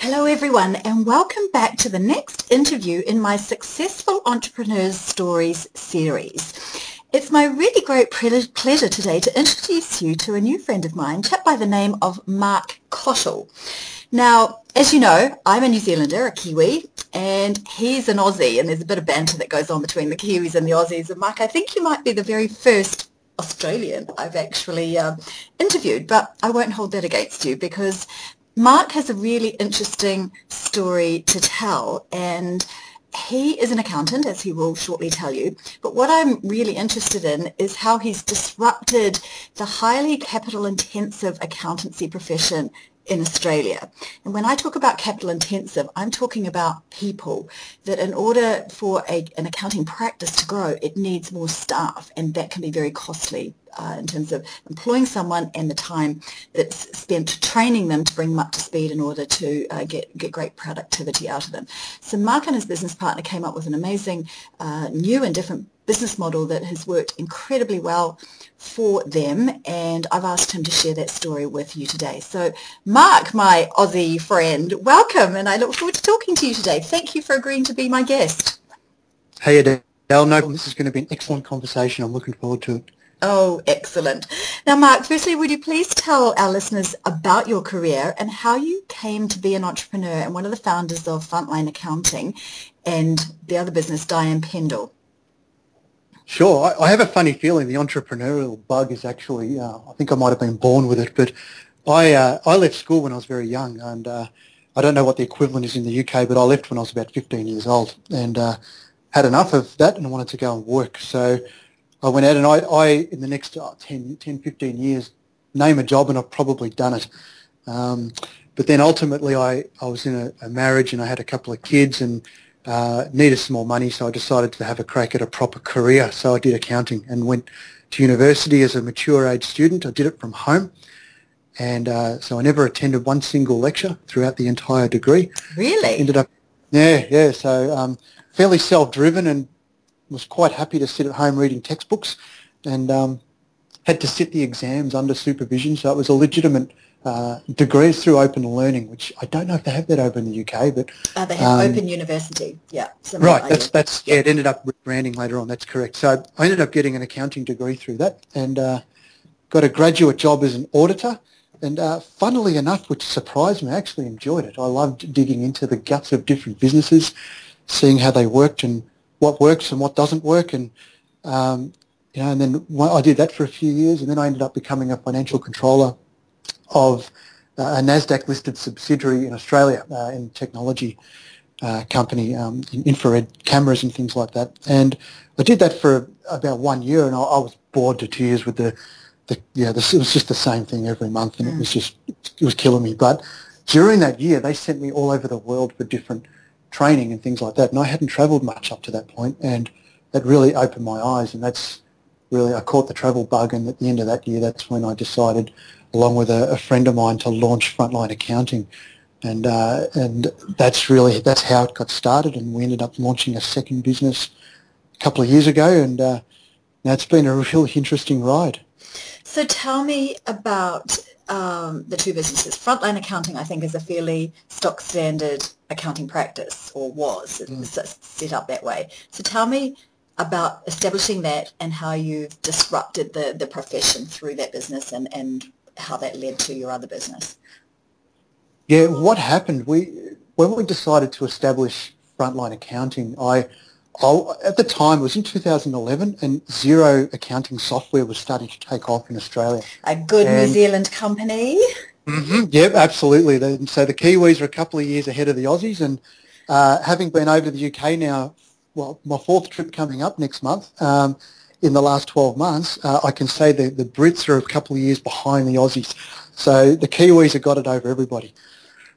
Hello everyone and welcome back to the next interview in my Successful Entrepreneurs Stories series. It's my really great pleasure today to introduce you to a new friend of mine, chap by the name of Mark Cottle. Now, as you know, I'm a New Zealander, a Kiwi, and he's an Aussie, and there's a bit of banter that goes on between the Kiwis and the Aussies. And Mark, I think you might be the very first Australian I've actually uh, interviewed, but I won't hold that against you because Mark has a really interesting story to tell, and he is an accountant, as he will shortly tell you, but what I'm really interested in is how he's disrupted the highly capital intensive accountancy profession in Australia. And when I talk about capital intensive, I'm talking about people that in order for a, an accounting practice to grow, it needs more staff and that can be very costly uh, in terms of employing someone and the time that's spent training them to bring them up to speed in order to uh, get, get great productivity out of them. So Mark and his business partner came up with an amazing uh, new and different business model that has worked incredibly well for them and I've asked him to share that story with you today. So Mark, my Aussie friend, welcome and I look forward to talking to you today. Thank you for agreeing to be my guest. Hey Adele, no, this is going to be an excellent conversation. I'm looking forward to it. Oh, excellent. Now, Mark, firstly, would you please tell our listeners about your career and how you came to be an entrepreneur and one of the founders of Frontline Accounting and the other business, Diane Pendle? Sure. I, have a funny feeling the entrepreneurial bug is actually, uh, I think I might have been born with it, but I, uh, I left school when I was very young and uh, I don't know what the equivalent is in the UK, but I left when I was about 15 years old and uh, had enough of that and wanted to go and work. So I went out and I, I in the next uh, 10, 10, 15 years, name a job and I've probably done it. Um, but then ultimately I, I was in a, a, marriage and I had a couple of kids and uh, needed some more money, so I decided to have a crack at a proper career. So I did accounting and went to university as a mature age student. I did it from home. And uh, so I never attended one single lecture throughout the entire degree. Really? Ended up, yeah, yeah. So um, fairly self-driven and was quite happy to sit at home reading textbooks and um, had to sit the exams under supervision. So it was a legitimate uh, degree through Open Learning, which I don't know if they have that over in the UK, but uh, they have um, Open University. Yeah, right. That's that's yeah. It ended up rebranding later on. That's correct. So I ended up getting an accounting degree through that, and uh, got a graduate job as an auditor. And uh, funnily enough, which surprised me, I actually enjoyed it. I loved digging into the guts of different businesses, seeing how they worked and what works and what doesn't work. And, um, you know, and then I did that for a few years and then I ended up becoming a financial controller of uh, a NASDAQ-listed subsidiary in Australia uh, in technology uh, company, um, in infrared cameras and things like that. And I did that for about one year and I, I was bored to tears with the, the yeah, this, it was just the same thing every month and mm. it was just, it was killing me. But during that year, they sent me all over the world for different training and things like that. And I hadn't travelled much up to that point, and that really opened my eyes. And that's really I caught the travel bug. And at the end of that year, that's when I decided, along with a, a friend of mine, to launch Frontline Accounting. And uh, and that's really that's how it got started. And we ended up launching a second business a couple of years ago. And uh, it's been a really interesting ride. So tell me about um, the two businesses. Frontline accounting, I think, is a fairly stock standard accounting practice, or was mm. set up that way. So tell me about establishing that and how you've disrupted the, the profession through that business and, and how that led to your other business. Yeah, what happened? We when we decided to establish Frontline Accounting, I I, at the time, it was in 2011, and Xero accounting software was starting to take off in Australia. A good and, New Zealand company. Mm-hmm, yep, absolutely. So the Kiwis are a couple of years ahead of the Aussies, and uh, having been over to the UK now, well, my fourth trip coming up next month, um, in the last 12 months, uh, I can say that the Brits are a couple of years behind the Aussies. So the Kiwis have got it over everybody.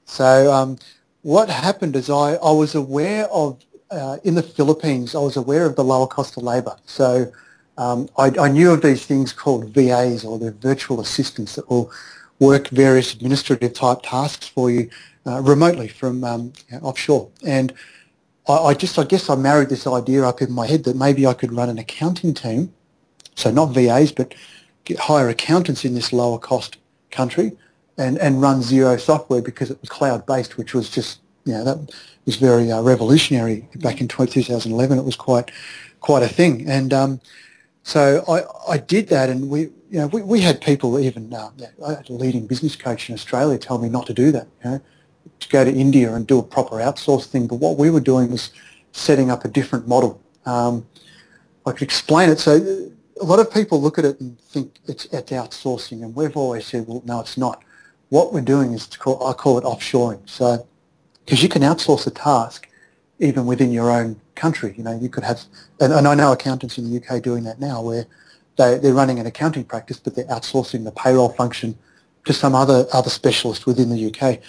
So um, what happened is I, I was aware of uh, in the Philippines, I was aware of the lower cost of labour. So um, I, I, knew of these things called VAs or the virtual assistants that will work various administrative type tasks for you uh, remotely from um, offshore. And I, I, just, I guess I married this idea up in my head that maybe I could run an accounting team, so not VAs, but get, hire accountants in this lower cost country and, and run Xero software because it was cloud-based, which was just, you know, that was very uh, revolutionary back in 2011. It was quite, quite a thing. And um, so I, I did that and we, you know, we, we had people even, uh, leading business coach in Australia tell me not to do that, you know, to go to India and do a proper outsource thing. But what we were doing was setting up a different model. Um, I could explain it. So a lot of people look at it and think it's, it's outsourcing, and we've always said, well, no, it's not. What we're doing is, call, I call it offshoring. So, because you can outsource a task even within your own country. You know, you could have, and, and I know accountants in the UK doing that now, where they, they're running an accounting practice, but they're outsourcing the payroll function to some other other specialist within the UK.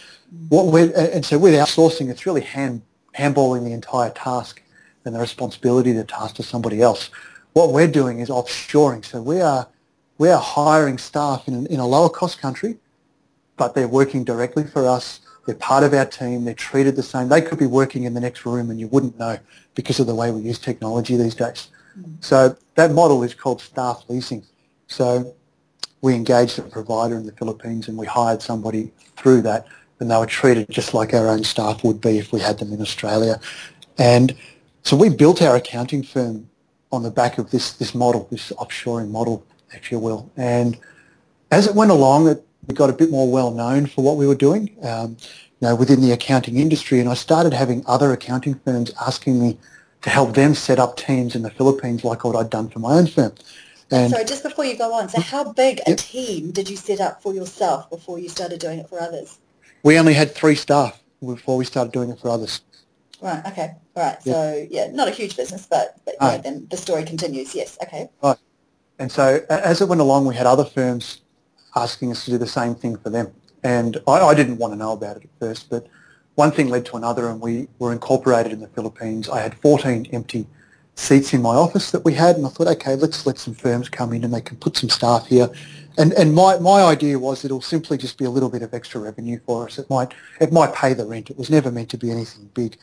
What we're, and so with outsourcing, it's really hand handballing the entire task and the responsibility of the task to somebody else. What we're doing is offshoring. So we are we are hiring staff in, in a lower cost country, but they're working directly for us. They're part of our team. They're treated the same. They could be working in the next room and you wouldn't know because of the way we use technology these days. Mm. So that model is called staff leasing. So we engaged a provider in the Philippines and we hired somebody through that and they were treated just like our own staff would be if we had them in Australia. And so we built our accounting firm on the back of this, this model, this offshoring model, if you will. And as it went along, it, we got a bit more well known for what we were doing um, you know, within the accounting industry. And I started having other accounting firms asking me to help them set up teams in the Philippines like what I'd done for my own firm. And Sorry, just before you go on, so how big a yep. team did you set up for yourself before you started doing it for others? We only had three staff before we started doing it for others. Right. Okay. All right. Yeah. So yeah, not a huge business, but, but yeah, then the story continues. Yes. Okay. Right. And so as it went along, we had other firms asking us to do the same thing for them. And I, I didn't want to know about it at first, but one thing led to another, and we were incorporated in the Philippines. I had 14 empty seats in my office that we had, and I thought, okay, let's let some firms come in and they can put some staff here and and my, my idea was it'll simply just be a little bit of extra revenue for us. It might it might pay the rent. It was never meant to be anything big.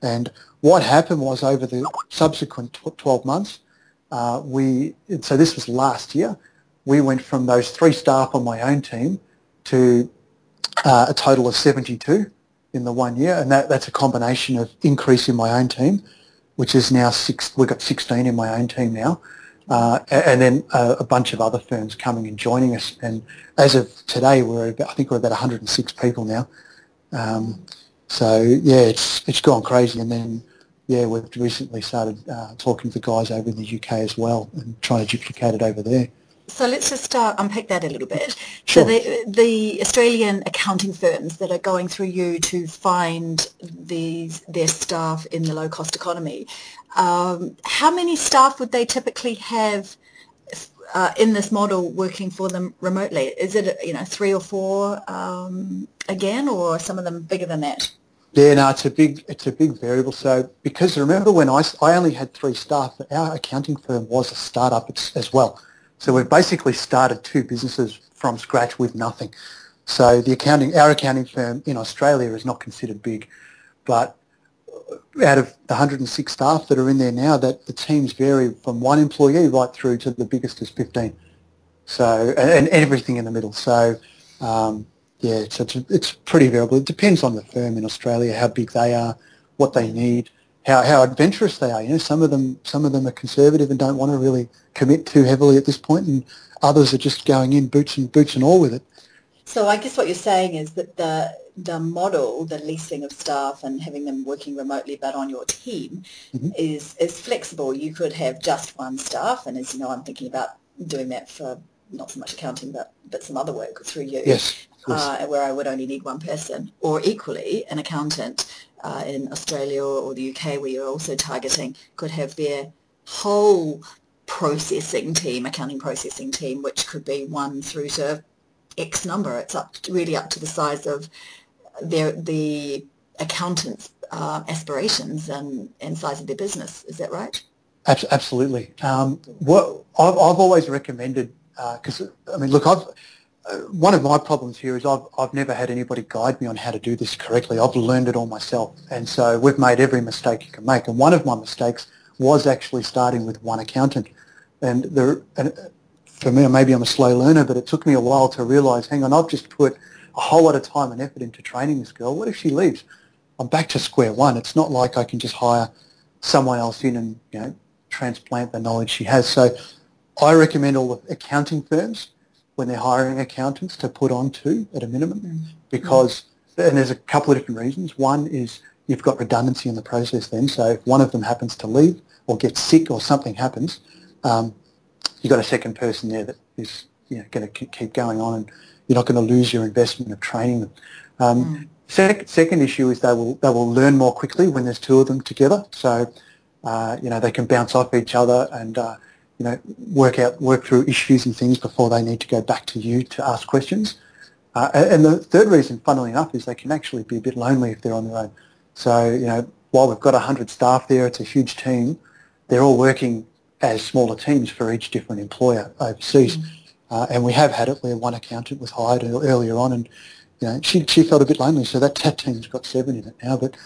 And what happened was over the subsequent 12 months, uh, we so this was last year, we went from those three staff on my own team to uh, a total of 72 in the one year, and that, that's a combination of increase in my own team, which is now six. We've got 16 in my own team now, uh, and then a, a, bunch of other firms coming and joining us. And as of today, we're about, I think we're about 106 people now. Um, so yeah, it's it's gone crazy. And then yeah, we've recently started uh, talking to the guys over in the UK as well and trying to duplicate it over there. So let's just uh, unpick that a little bit. Sure. So the, the Australian accounting firms that are going through you to find these their staff in the low cost economy, um, how many staff would they typically have uh, in this model working for them remotely? Is it you know three or four um, again, or some of them bigger than that? Yeah, no, it's a big it's a big variable. So because remember when I, I only had three staff, our accounting firm was a startup as well. So we've basically started two businesses from scratch with nothing. So the accounting, our accounting firm in Australia is not considered big, but out of the 106 staff that are in there now, that the teams vary from one employee right through to the biggest is 15. So and, and everything in the middle. So um, yeah, so it's, it's pretty variable. It depends on the firm in Australia, how big they are, what they need how, how adventurous they are. You know, some of them some of them are conservative and don't want to really commit too heavily at this point, and others are just going in boots and boots and all with it. So I guess what you're saying is that the the model, the leasing of staff and having them working remotely but on your team mm-hmm. is is flexible. You could have just one staff, and as you know, I'm thinking about doing that for not so much accounting but but some other work through you. Yes. yes. Uh, where I would only need one person, or equally an accountant uh, in Australia or the UK where you're also targeting could have their whole processing team, accounting processing team, which could be one through to X number. It's up really up to the size of their the accountant's uh, aspirations and, and size of their business. Is that right? Absolutely. Um, what I've, I've always recommended because uh, I mean, look, I've Uh, one of my problems here is I've, I've never had anybody guide me on how to do this correctly. I've learned it all myself. And so we've made every mistake you can make. And one of my mistakes was actually starting with one accountant. And, there, and uh, for me, maybe I'm a slow learner, but it took me a while to realize, hang on, I've just put a whole lot of time and effort into training this girl. What if she leaves? I'm back to square one. It's not like I can just hire someone else in and you know transplant the knowledge she has. So I recommend all the accounting firms when they're hiring accountants to put on two at a minimum mm. because and there's a couple of different reasons. One is you've got redundancy in the process then. So if one of them happens to leave or get sick or something happens, um, you've got a second person there that is you know, going to keep going on and you're not going to lose your investment of training them. Um, mm. sec- second issue is they will, they will learn more quickly when there's two of them together. So, uh, you know, they can bounce off each other and, uh, you know, work out, work through issues and things before they need to go back to you to ask questions. Uh, and the third reason, funnily enough, is they can actually be a bit lonely if they're on their own. So, you know, while we've got 100 staff there, it's a huge team, they're all working as smaller teams for each different employer overseas. Mm. Uh, and we have had it where one accountant was hired earlier on and, you know, she, she felt a bit lonely. So that, that team's got seven in it now. But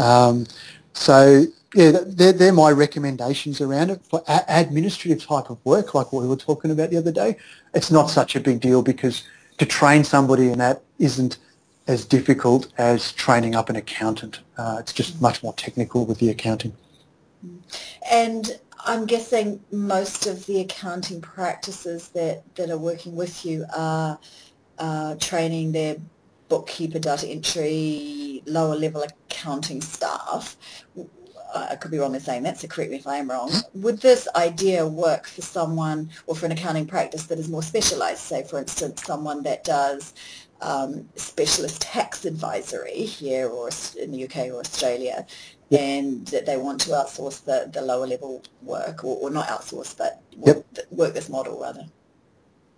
um, so, yeah, they're, they're my recommendations around it. For a- administrative type of work, like what we were talking about the other day, it's not such a big deal because to train somebody in that isn't as difficult as training up an accountant. Uh, it's just much more technical with the accounting. And I'm guessing most of the accounting practices that, that are working with you are uh, training their bookkeeper, data entry, lower level accounting staff. I could be wrong in saying that, so correct me if I am wrong. Would this idea work for someone or for an accounting practice that is more specialised? Say, for instance, someone that does um, specialist tax advisory here or in the UK or Australia, yep. and that they want to outsource the, the lower level work, or, or not outsource, but work, yep. work this model rather.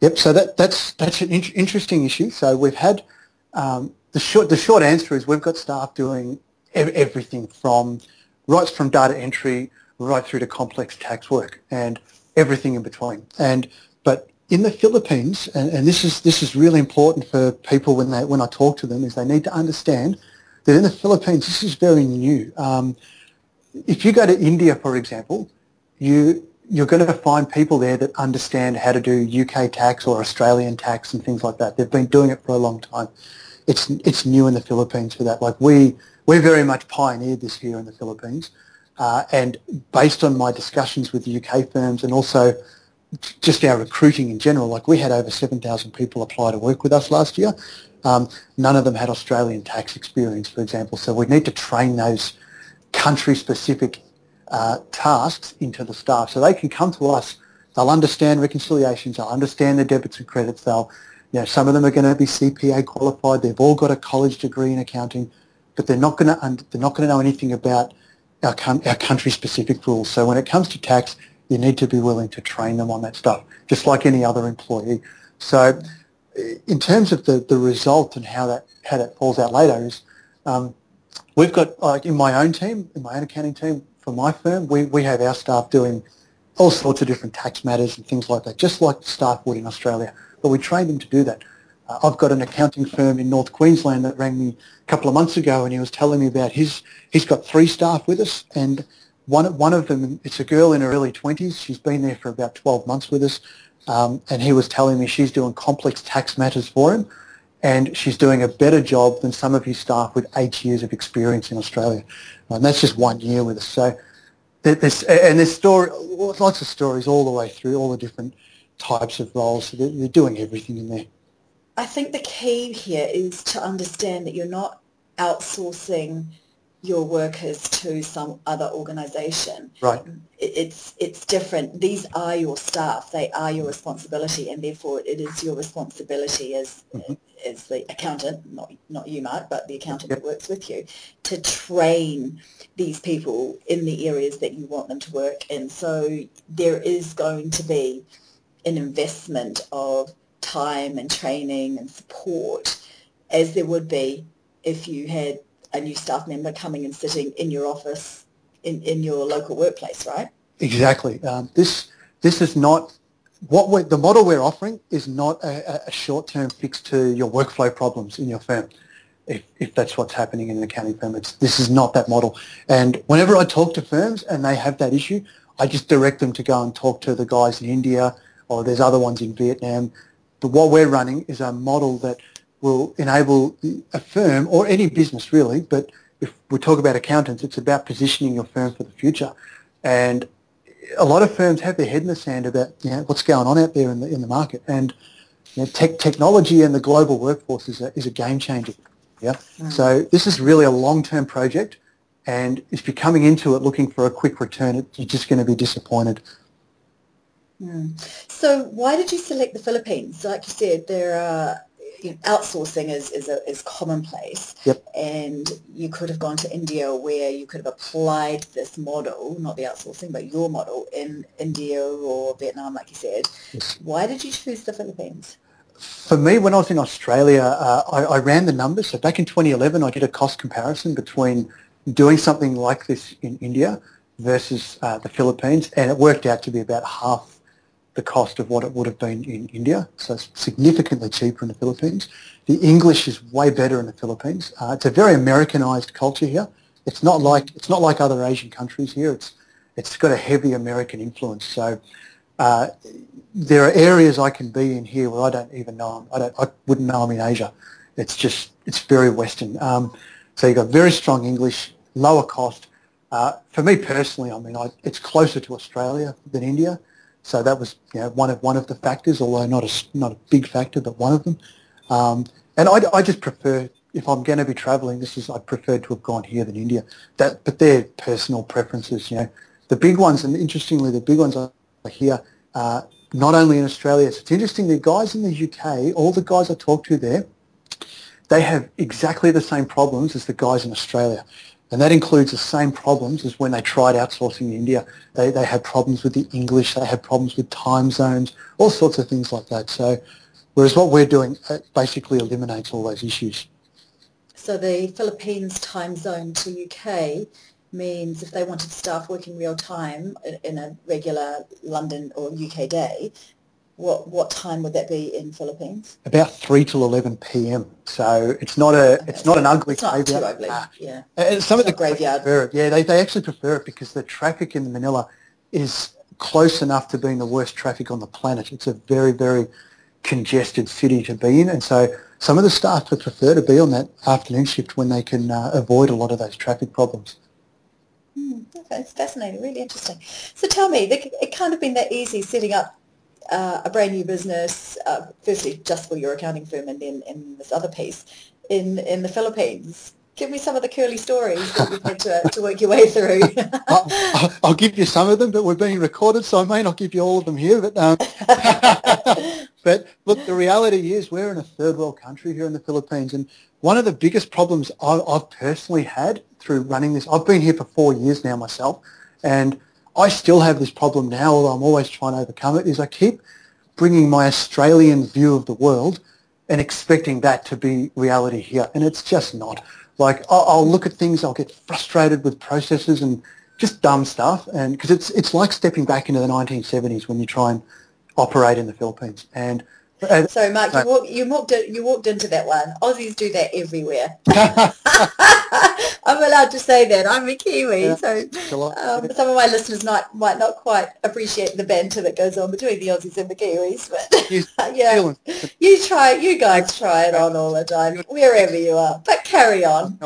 Yep. So that, that's that's an in- interesting issue. So we've had um, the short the short answer is we've got staff doing ev- everything from right from data entry right through to complex tax work and everything in between. And but in the Philippines, and, and, this is this is really important for people when they when I talk to them, is they need to understand that in the Philippines this is very new. Um, if you go to India, for example, you you're going to find people there that understand how to do UK tax or Australian tax and things like that. They've been doing it for a long time. It's it's new in the Philippines for that. Like we we very much pioneered this here in the Philippines, uh, and based on my discussions with UK firms and also just our recruiting in general, like we had over 7,000 people apply to work with us last year. Um, none of them had Australian tax experience, for example. So we need to train those country-specific uh, tasks into the staff so they can come to us. They'll understand reconciliations. They'll understand the debits and credits. They'll, you know, some of them are going to be CPA qualified. They've all got a college degree in accounting, but they're not going to they're not going to know anything about our, our country-specific rules. So when it comes to tax, you need to be willing to train them on that stuff, just like any other employee. So in terms of the, the result and how that how that falls out later is um, we've got like in my own team, in my own accounting team for my firm, we, we have our staff doing all sorts of different tax matters and things like that, just like the staff would in Australia. But we train them to do that. Uh, I've got an accounting firm in North Queensland that rang me a couple of months ago and he was telling me about his, he's got three staff with us and one, one of them, it's a girl in her early 20s. She's been there for about 12 months with us. Um, and he was telling me she's doing complex tax matters for him. And she's doing a better job than some of his staff with eight years of experience in Australia. And that's just one year with us. So and there's story, lots of stories all the way through, all the different types of roles. So they're doing everything in there. I think the key here is to understand that you're not outsourcing your workers to some other organization. Right. It's it's different. These are your staff. They are your responsibility, and therefore it is your responsibility as mm-hmm. as the accountant, not not you, Mark, but the accountant yep. that works with you, to train these people in the areas that you want them to work in. So there is going to be an investment of time and training and support, as there would be if you had a new staff member coming and sitting in your office in, in your local workplace, right? Exactly. Um, this this is not what we're, the model we're offering is not a, a, short-term fix to your workflow problems in your firm. If, if that's what's happening in an accounting firm, it's, this is not that model. And whenever I talk to firms and they have that issue, I just direct them to go and talk to the guys in India or there's other ones in Vietnam. But what we're running is a model that will enable a firm or any business really, but if we talk about accountants, it's about positioning your firm for the future. And a lot of firms have their head in the sand about you know, what's going on out there in the, in the market. And you know, tech, technology and the global workforce is a, is a game changer. Yeah. Mm. So this is really a long-term project. And if you're coming into it looking for a quick return, it, you're just going to be disappointed. Mm. So why did you select the Philippines? Like you said, there are you know, outsourcing is is, a, is commonplace, yep. and you could have gone to India where you could have applied this model, not the outsourcing, but your model in India or Vietnam, like you said. Yes. Why did you choose the Philippines? For me, when I was in Australia, uh, I, I ran the numbers. So back in 2011, I did a cost comparison between doing something like this in India versus uh, the Philippines, and it worked out to be about half the cost of what it would have been in India, so it's significantly cheaper in the Philippines. The English is way better in the Philippines. Uh, it's a very Americanized culture here. It's not like it's not like other Asian countries here. It's it's got a heavy American influence. So uh, there are areas I can be in here where I don't even know them. I don't I wouldn't know I'm in Asia. It's just it's very Western. Um, so you've got very strong English, lower cost. Uh, for me personally, I mean, I, it's closer to Australia than India. So that was you know, one of one of the factors, although not a not a big factor, but one of them. Um, and I, I just prefer if I'm going to be travelling, this is I prefer to have gone here than India. That, but they're personal preferences. You know, the big ones, and interestingly, the big ones are here. Uh, not only in Australia, so it's interesting. The guys in the UK, all the guys I talk to there, they have exactly the same problems as the guys in Australia. And that includes the same problems as when they tried outsourcing in India. They, they had problems with the English, they had problems with time zones, all sorts of things like that. So whereas what we're doing uh, basically eliminates all those issues. So the Philippines time zone to UK means if they wanted staff working real time in a regular London or UK day, what what time would that be in Philippines? About three till eleven p.m. So it's not a okay. it's not an ugly it's not graveyard. Too ugly. Ah. Yeah. And some it's of the graveyard. Prefer it. Yeah, they they actually prefer it because the traffic in Manila is close enough to being the worst traffic on the planet. It's a very very congested city to be in, and so some of the staff would prefer to be on that afternoon shift when they can uh, avoid a lot of those traffic problems. Mm, okay, it's fascinating, really interesting. So tell me, it can't have been that easy setting up uh, a brand new business, uh, firstly just for your accounting firm and then in this other piece in, in the Philippines. Give me some of the curly stories that you've had to, to work your way through. I'll, I'll, give you some of them, but we're being recorded, so I may not give you all of them here. But, um, but look, the reality is we're in a third world country here in the Philippines, and one of the biggest problems I've, I've personally had through running this, I've been here for four years now myself, and I still have this problem now, although I'm always trying to overcome it, is I keep bringing my Australian view of the world and expecting that to be reality here. And it's just not. Like, I'll, look at things, I'll get frustrated with processes and just dumb stuff. And because it's, it's like stepping back into the 1970s when you try and operate in the Philippines. And uh, so, Mark, you, walk, you, walked in, you walked into that one. Aussies do that everywhere. I'm allowed to say that. I'm a Kiwi, yeah, so um, some of my listeners might might not quite appreciate the banter that goes on between the Aussies and the Kiwis. But yeah, you try, you guys try it on all the time, wherever you are. But carry on.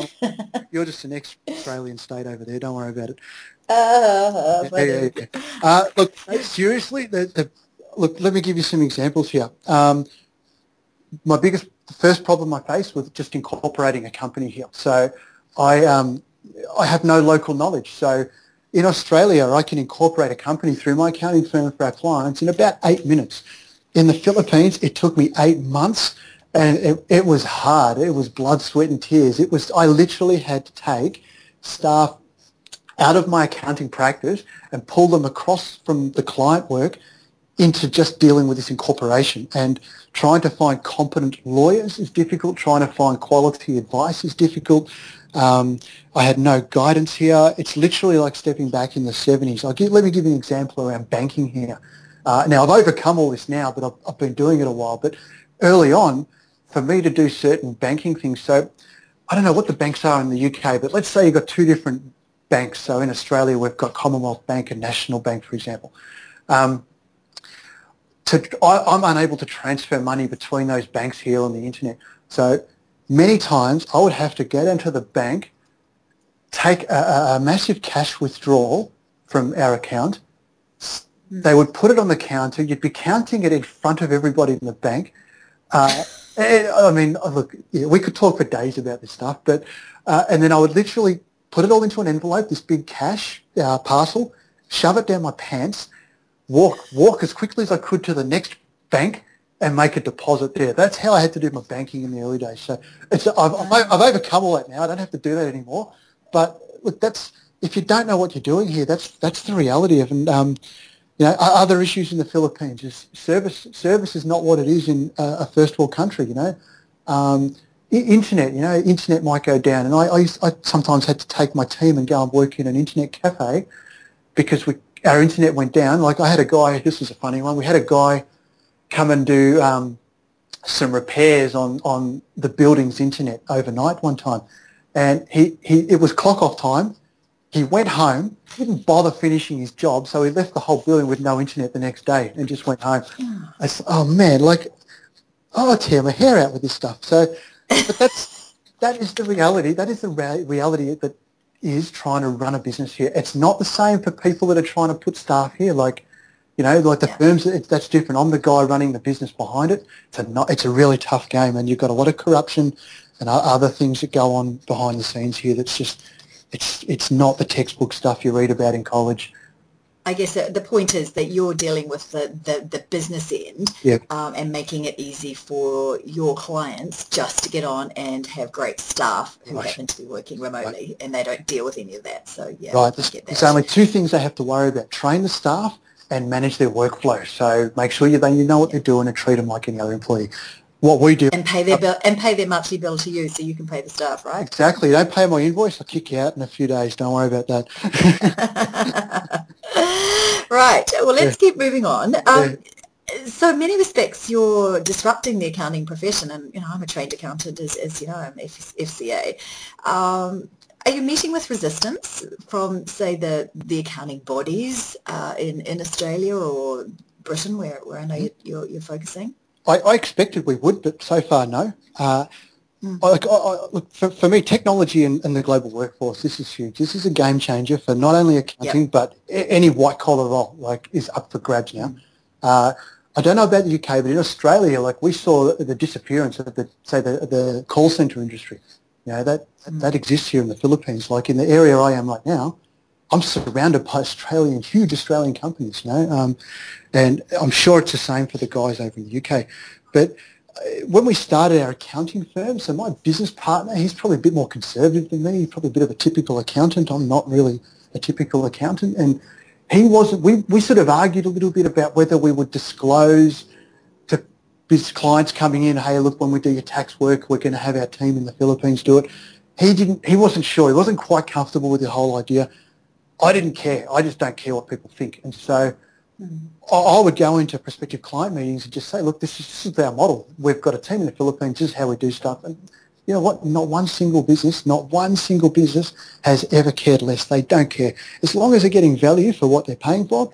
You're just an ex-Australian state over there. Don't worry about it. Uh, yeah, yeah, uh, look, seriously, the, the look, let me give you some examples here. Um, my biggest, the first problem I faced was just incorporating a company here. So I, um, I have no local knowledge. So in Australia, I can incorporate a company through my accounting firm for our clients in about eight minutes. In the Philippines, it took me eight months and it, it was hard. It was blood, sweat and tears. It was, I literally had to take staff out of my accounting practice and pull them across from the client work into just dealing with this incorporation and trying to find competent lawyers is difficult, trying to find quality advice is difficult. Um, I had no guidance here. It's literally like stepping back in the 70s. I'll give, let me give you an example around banking here. Uh, now, I've overcome all this now, but I've, I've been doing it a while. But early on, for me to do certain banking things, so I don't know what the banks are in the UK, but let's say you've got two different banks. So in Australia, we've got Commonwealth Bank and National Bank, for example. Um, to, I, am unable to transfer money between those banks here on the internet. So many times I would have to go down to the bank, take a, a massive cash withdrawal from our account. They would put it on the counter. You'd be counting it in front of everybody in the bank. Uh, and, I mean, look, yeah, we could talk for days about this stuff, but uh, and then I would literally put it all into an envelope, this big cash uh, parcel, shove it down my pants, walk walk as quickly as I could to the next bank, and make a deposit there. That's how I had to do my banking in the early days. So I've, I've overcome all that now. I don't have to do that anymore. But look, that's if you don't know what you're doing here, that's that's the reality of and um, you know other issues in the Philippines is service service is not what it is in a, a first world country. You know. Um, internet, you know, internet might go down, and I, I, used, I sometimes had to take my team and go and work in an internet cafe because we, our internet went down. Like I had a guy, this was a funny one. We had a guy come and do um, some repairs on, on the building's internet overnight one time. And he, he, it was clock off time. He went home, didn't bother finishing his job, so he left the whole building with no internet the next day and just went home. I said, oh man, like, oh, I tear my hair out with this stuff. So, but that's, that is the reality. That is the reality that is trying to run a business here. It's not the same for people that are trying to put staff here. Like, you know, like the yeah. firms, that's different. I'm the guy running the business behind it. It's a, not, it's a really tough game, and you've got a lot of corruption and other things that go on behind the scenes here. That's just, it's it's not the textbook stuff you read about in college. I guess the point is that you're dealing with the, the, the business end yep. um, and making it easy for your clients just to get on and have great staff who right. happen to be working remotely right. and they don't deal with any of that. So, yeah, right. There's, there's only two things they have to worry about. Train the staff and manage their workflow. So make sure you, they, you know what they're doing and treat them like any other employee. What we do and pay their bill and pay their monthly bill to you, so you can pay the staff, right? Exactly. Don't pay my invoice, I'll kick you out in a few days. Don't worry about that. right. Well, let's keep moving on. Um, so many respects you're disrupting the accounting profession and you know I'm a trained accountant as, as you know I'm F- FCA um, are you meeting with resistance from, say, the, the accounting bodies uh, in, in Australia or Britain, where, where I know mm-hmm. you're, you're focusing? I, I expected we would, but so far, no. Uh, mm. I, I, look, for, for me, technology and, and, the global workforce, this is huge. This is a game changer for not only accounting, yep. but any white-collar role, like, is up for grabs now. Mm. Uh, I don't know about the UK, but in Australia, like, we saw the disappearance of the, say, the, the call centre industry. You know, that, mm. that exists here in the Philippines. Like in the area I am right now, I'm surrounded by Australian, huge Australian companies, you know, um, and I'm sure it's the same for the guys over in the UK. But when we started our accounting firm, so my business partner, he's probably a bit more conservative than me. He's probably a bit of a typical accountant. I'm not really a typical accountant. And he wasn't, we, we sort of argued a little bit about whether we would disclose to his clients coming in, hey, look, when we do your tax work, we're going to have our team in the Philippines do it. He didn't. He wasn't sure. He wasn't quite comfortable with the whole idea. I didn't care. I just don't care what people think. And so. I, would go into prospective client meetings and just say, look, this is, this is our model. We've got a team in the Philippines. This is how we do stuff. And you know what? Not one single business, not one single business has ever cared less. They don't care. As long as they're getting value for what they're paying for,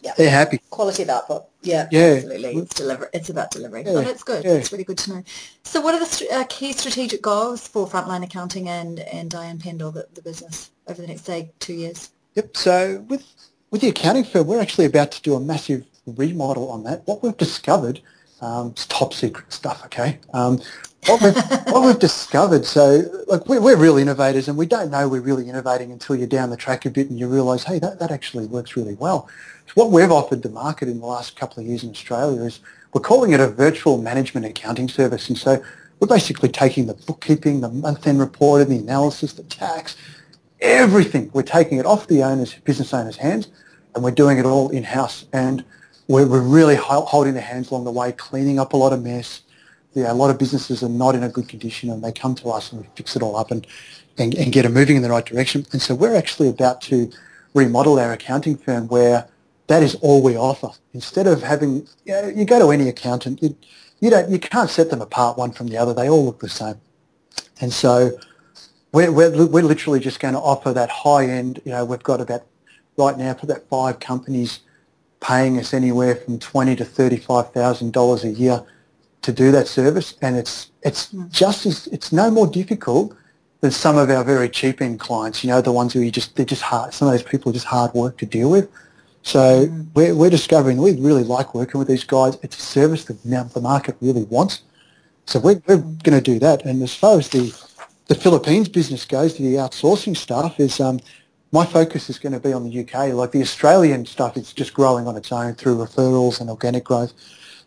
yeah. they're happy. Quality of output. Yeah, yeah. absolutely. It's deliver. It's about delivery. Yeah. Oh, that's good. Yeah. That's really good to know. So, what are the uh, key strategic goals for Frontline Accounting and and Diane Pendle, the, the business, over the next say two years? Yep. So, with with the accounting firm, we're actually about to do a massive remodel on that. What we've discovered, um, it's top secret stuff. Okay. Um, what we've, what we've discovered, so like we're, we're real innovators and we don't know we're really innovating until you're down the track a bit and you realise, hey, that, that actually works really well. So what we've offered the market in the last couple of years in Australia is we're calling it a virtual management accounting service. And so we're basically taking the bookkeeping, the month-end reporting, the analysis, the tax, everything. We're taking it off the owners, business owners' hands and we're doing it all in-house. And we're, we're really holding their hands along the way, cleaning up a lot of mess, yeah, a lot of businesses are not in a good condition and they come to us and we fix it all up and, and, and get them moving in the right direction. And so we're actually about to remodel our accounting firm where that is all we offer. Instead of having, you, know, you go to any accountant, you, you, don't, you can't set them apart one from the other. They all look the same. And so we're, we're, we're literally just going to offer that high end, you know, we've got about, right now, for that five companies paying us anywhere from twenty to $35,000 a year to do that service, and it's it's just as it's no more difficult than some of our very cheap end clients. You know, the ones who you just they're just hard. Some of those people are just hard work to deal with. So Mm. we're, we're discovering we really like working with these guys. It's a service that now the market really wants. So we're, we're going to do that. And as far as the the Philippines business goes, to the outsourcing stuff is um, my focus is going to be on the UK. Like the Australian stuff is just growing on its own through referrals and organic growth.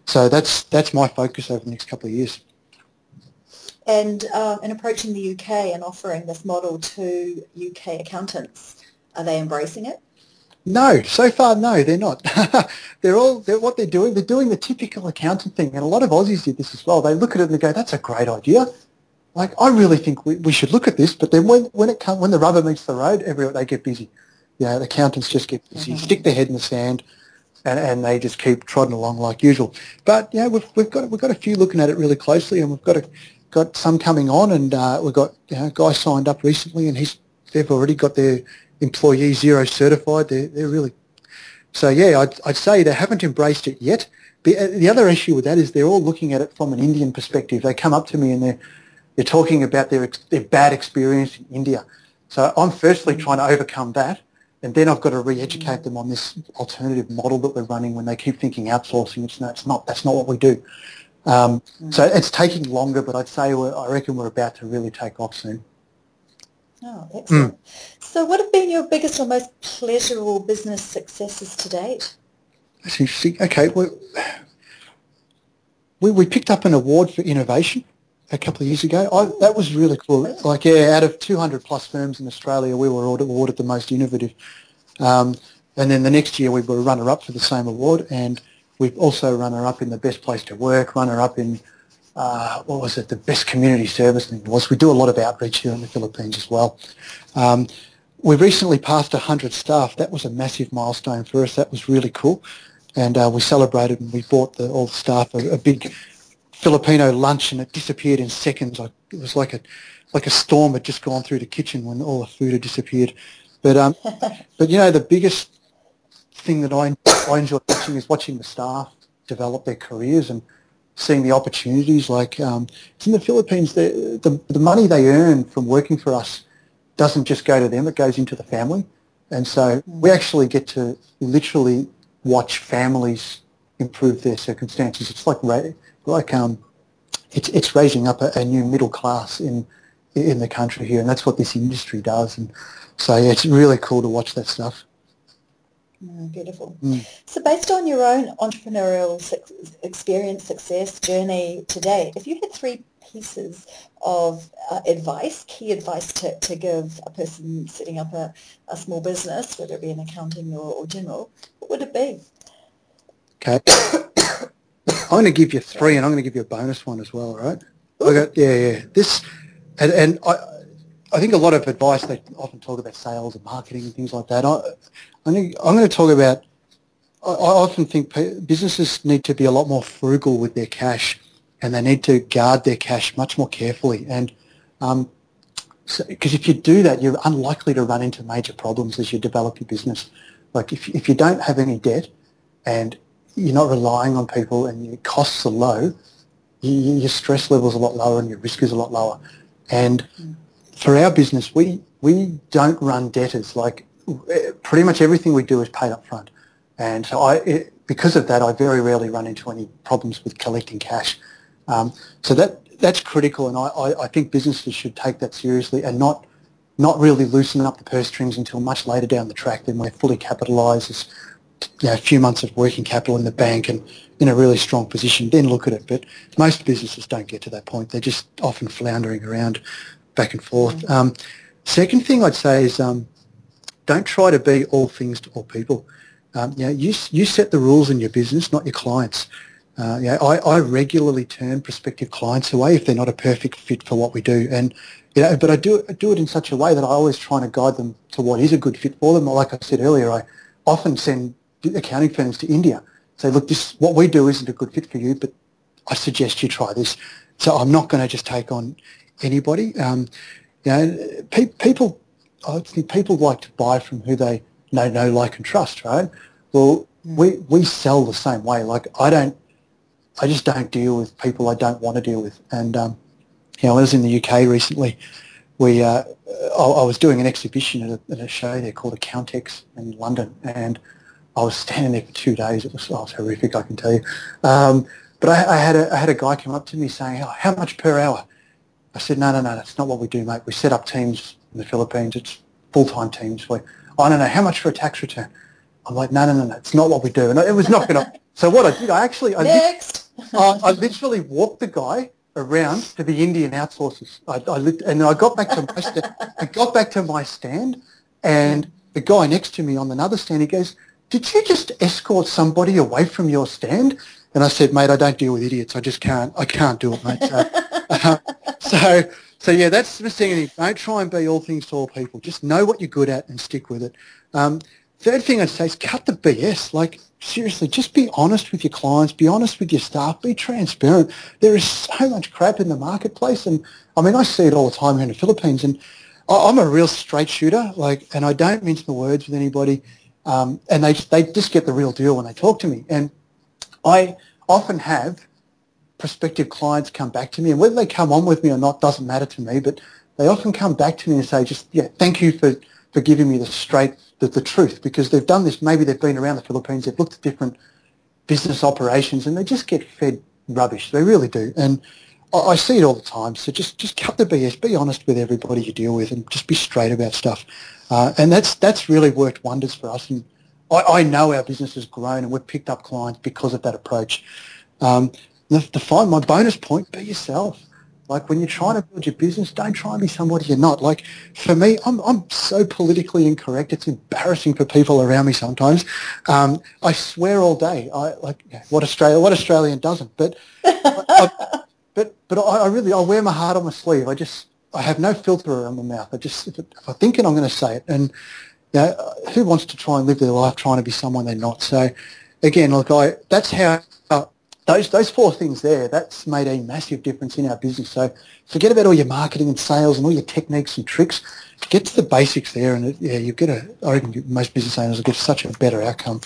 So that's that's my focus over the next couple of years. And um, in approaching the UK and offering this model to UK accountants, are they embracing it? No, so far no, they're not. they're all they're, what they're doing. They're doing the typical accountant thing, and a lot of Aussies did this as well. They look at it and they go, "That's a great idea." Like I really think we, we should look at this, but then when when it come, when the rubber meets the road, every they get busy. You know, the accountants just get busy, Mhm. stick their head in the sand, and, and they just keep trotting along like usual. But yeah, we've we've got we've got a few looking at it really closely, and we've got a, got some coming on, and uh, we've got you know, a guy signed up recently, and he's they've already got their employee Xero certified. They're they're really so yeah. I'd I'd say they haven't embraced it yet. The uh, the other issue with that is they're all looking at it from an Indian perspective. They come up to me and they're they're talking about their their bad experience in India. So I'm firstly trying to overcome that, and then I've got to re-educate them on this alternative model that we're running. When they keep thinking outsourcing, it's not. It's not. That's not what we do. Um, So it's taking longer, but I'd say we're, I reckon we're about to really take off soon. Oh, excellent. So what have been your biggest or most pleasurable business successes to date? That's interesting. Okay, we, we picked up an award for innovation a couple of years ago. I, that was really cool. Like, yeah, out of 200 plus firms in Australia, we were awarded, the most innovative. Um, and then the next year we were runner-up for the same award, and we've also runner-up in the best place to work, runner-up in uh, what was it, the best community service thing was. We do a lot of outreach here in the Philippines as well. Um, we recently passed 100 staff. That was a massive milestone for us. That was really cool. And uh, we celebrated and we bought the, all the staff a, a big Filipino lunch and it disappeared in seconds. Like, it was like a, like a storm had just gone through the kitchen when all the food had disappeared. But, um, but you know, the biggest thing that I, I enjoy watching is watching the staff develop their careers and seeing the opportunities. Like um, in the Philippines, the, the, the money they earn from working for us doesn't just go to them, it goes into the family. And so we actually get to literally watch families improve their circumstances. It's like like um, it's it's raising up a, a new middle class in in the country here, and that's what this industry does. And so yeah, it's really cool to watch that stuff. Mm, beautiful. Mm. So based on your own entrepreneurial experience, success, journey to date, if you had three pieces of uh, advice, key advice to, to give a person setting up a, a small business, whether it be in accounting or, or general, what would it be? Okay. I'm going to give you three, and I'm going to give you a bonus one as well. Right? I got yeah, yeah. This, and, and I, I think a lot of advice they often talk about sales and marketing and things like that. I, I think I'm going to talk about. I, I often think businesses need to be a lot more frugal with their cash, and they need to guard their cash much more carefully. And um, because if you do that, you're unlikely to run into major problems as you develop your business. Like if if you don't have any debt, and you're not relying on people, and your costs are low, you, your stress level is a lot lower, and your risk is a lot lower. And for our business, we we don't run debtors. Like eh, pretty much everything we do is paid up front, and so I it, because of that, I very rarely run into any problems with collecting cash. Um, so that that's critical, and I, I, I think businesses should take that seriously and not not really loosen up the purse strings until much later down the track. Then we're fully capitalised, you know, a few months of working capital in the bank and in a really strong position. Then look at it. But most businesses don't get to that point. They're just often floundering around back and forth. Um, second thing I'd say is um, don't try to be all things to all people. Um, you, know, you, you set the rules in your business, not your clients. Uh, you know, I, I regularly turn prospective clients away if they're not a perfect fit for what we do. And you know, but I do, I do it in such a way that I always try to guide them to what is a good fit for them. Like I said earlier, I often send accounting firms to India. Say, look, this what we do isn't a good fit for you, but I suggest you try this. So I'm not going to just take on anybody. Um, you know, pe- people, I think people like to buy from who they know, know, like, and trust, right? Well, we we sell the same way. Like I don't I just don't deal with people I don't want to deal with. And um, you know, I was in the UK recently. We uh, I, I, was doing an exhibition at a, at a show there called Accountex in London, and I was standing there for two days. It was, oh, it was horrific, I can tell you. Um, but I, I, had a I had a guy come up to me saying, oh, "How much per hour?" I said, "No, no, no, that's not what we do, mate. We set up teams in the Philippines. It's full time teams. We, I don't know how much for a tax return." I'm like, "No, no, no, no. It's not what we do." And it was not going to. So what I did, I actually I next. I, I literally walked the guy around to the Indian outsourcers. I, I lit, and I got back to my stand, I got back to my stand, and the guy next to me on another stand, he goes, "Did you just escort somebody away from your stand?" And I said, "Mate, I don't deal with idiots. I just can't. I can't do it, mate." So, uh, so, so yeah, that's the thing. Don't try and be all things to all people. Just know what you're good at and stick with it. Um, third thing I'd say is cut the BS. Like seriously, just be honest with your clients, be honest with your staff, be transparent. There is so much crap in the marketplace, and I mean, I see it all the time here in the Philippines, and I'm a real straight shooter, like, and I don't mince my words with anybody, um, and they they just get the real deal when they talk to me, and I often have prospective clients come back to me, and whether they come on with me or not doesn't matter to me, but they often come back to me and say, just yeah, thank you for for giving me the straight the, the truth because they've done this. Maybe they've been around the Philippines, they've looked at different business operations, and they just get fed rubbish. They really do, and I, I see it all the time. So just just cut the BS. Be honest with everybody you deal with, and just be straight about stuff. Uh, and that's that's really worked wonders for us. And I, I, know our business has grown, and we've picked up clients because of that approach. Um, the, the find my bonus point: be yourself. Like when you're trying to build your business, don't try and be somebody you're not. Like for me, I'm, I'm so politically incorrect. It's embarrassing for people around me sometimes. Um, I swear all day. I like what Australia, what Australian doesn't. But, I, but, but I, I, really, I wear my heart on my sleeve. I just, I have no filter around my mouth. I just, if, it, if I think it, I'm going to say it. And you know, who wants to try and live their life trying to be someone they're not? So again, look, I, that's how uh, those those four things there, that's made a massive difference in our business. So forget about all your marketing and sales and all your techniques and tricks. Get to the basics there, and it, yeah, you get a. I reckon most business owners will get such a better outcome.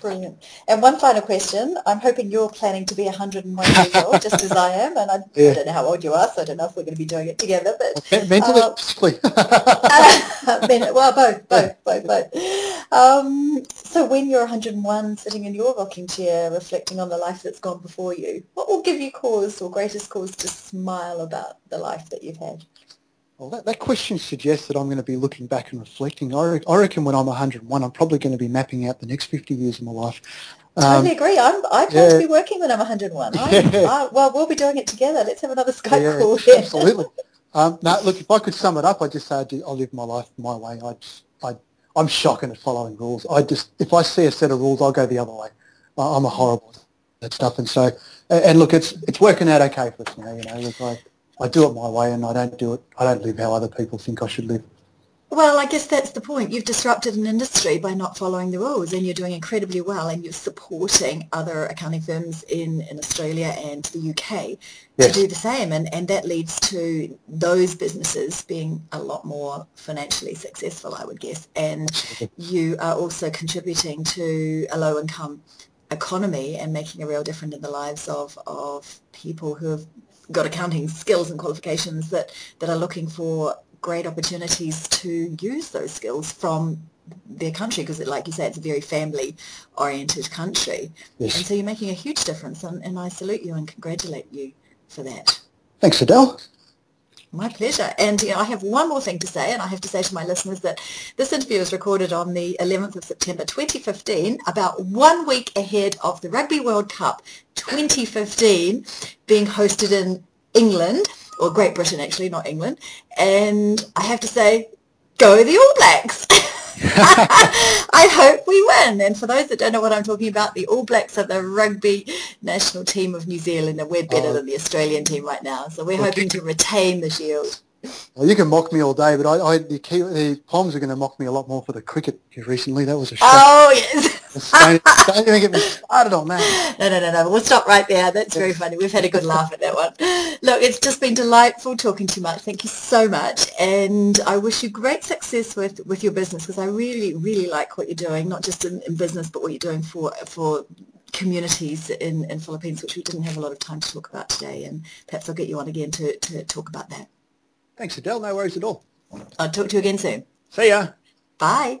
Brilliant. And one final question. I'm hoping you're planning to be 101 years old, just as I am. And I, yeah. I, don't know how old you are, so I don't know if we're going to be doing it together. But mentally, uh, physically. well, both, both, both, both. Um, so when you're 101, sitting in your rocking chair, reflecting on the life that's gone before you, what will give you cause or greatest cause to smile about the life that you've had? Well, that, that question suggests that I'm going to be looking back and reflecting. I, I reckon when I'm 101, I'm probably going to be mapping out the next 50 years of my life. Um, totally agree. I'm, I plan yeah. to be working when I'm 101. Yeah. I, well, we'll be doing it together. Let's have another Skype yeah, call. Absolutely. um, now, look, if I could sum it up, I'd just say I will live my life my way. I just, I, I'm shocking at following rules. I just, if I see a set of rules, I'll go the other way. I'm a horrible that stuff. And so, and look, it's it's working out okay for us now. You know, look, I, I do it my way and I don't do it, I don't live how other people think I should live. Well, I guess that's the point. You've disrupted an industry by not following the rules and you're doing incredibly well and you're supporting other accounting firms in, in Australia and the UK yes. to do the same and, and that leads to those businesses being a lot more financially successful, I would guess. And you are also contributing to a low income economy and making a real difference in the lives of, of people who have got accounting skills and qualifications that, that are looking for great opportunities to use those skills from their country because like you say it's a very family oriented country yes. and so you're making a huge difference and, and I salute you and congratulate you for that. Thanks Adèle. My pleasure. And you know, I have one more thing to say, and I have to say to my listeners that this interview was recorded on the 11th of September 2015, about one week ahead of the Rugby World Cup 2015 being hosted in England, or Great Britain actually, not England. And I have to say, go the All Blacks. I hope we win. And for those that don't know what I'm talking about, the All Blacks are the rugby national team of New Zealand, and we're better oh. than the Australian team right now. So we're hoping to retain the shield. Well, you can mock me all day, but I, I the, the Poms are going to mock me a lot more for the cricket recently. That was a shock. Oh yes. don't, don't even get me started on that. No, no, no, no. We'll stop right there. That's very funny. We've had a good laugh at that one. Look, it's just been delightful talking to you, Mark. Thank you so much, and I wish you great success with with your business because I really, really like what you're doing, not just in, in business, but what you're doing for for communities in, in Philippines, which we didn't have a lot of time to talk about today, and perhaps I'll get you on again to, to talk about that. Thanks, Adèle. No worries at all. I'll talk to you again soon. See ya. Bye.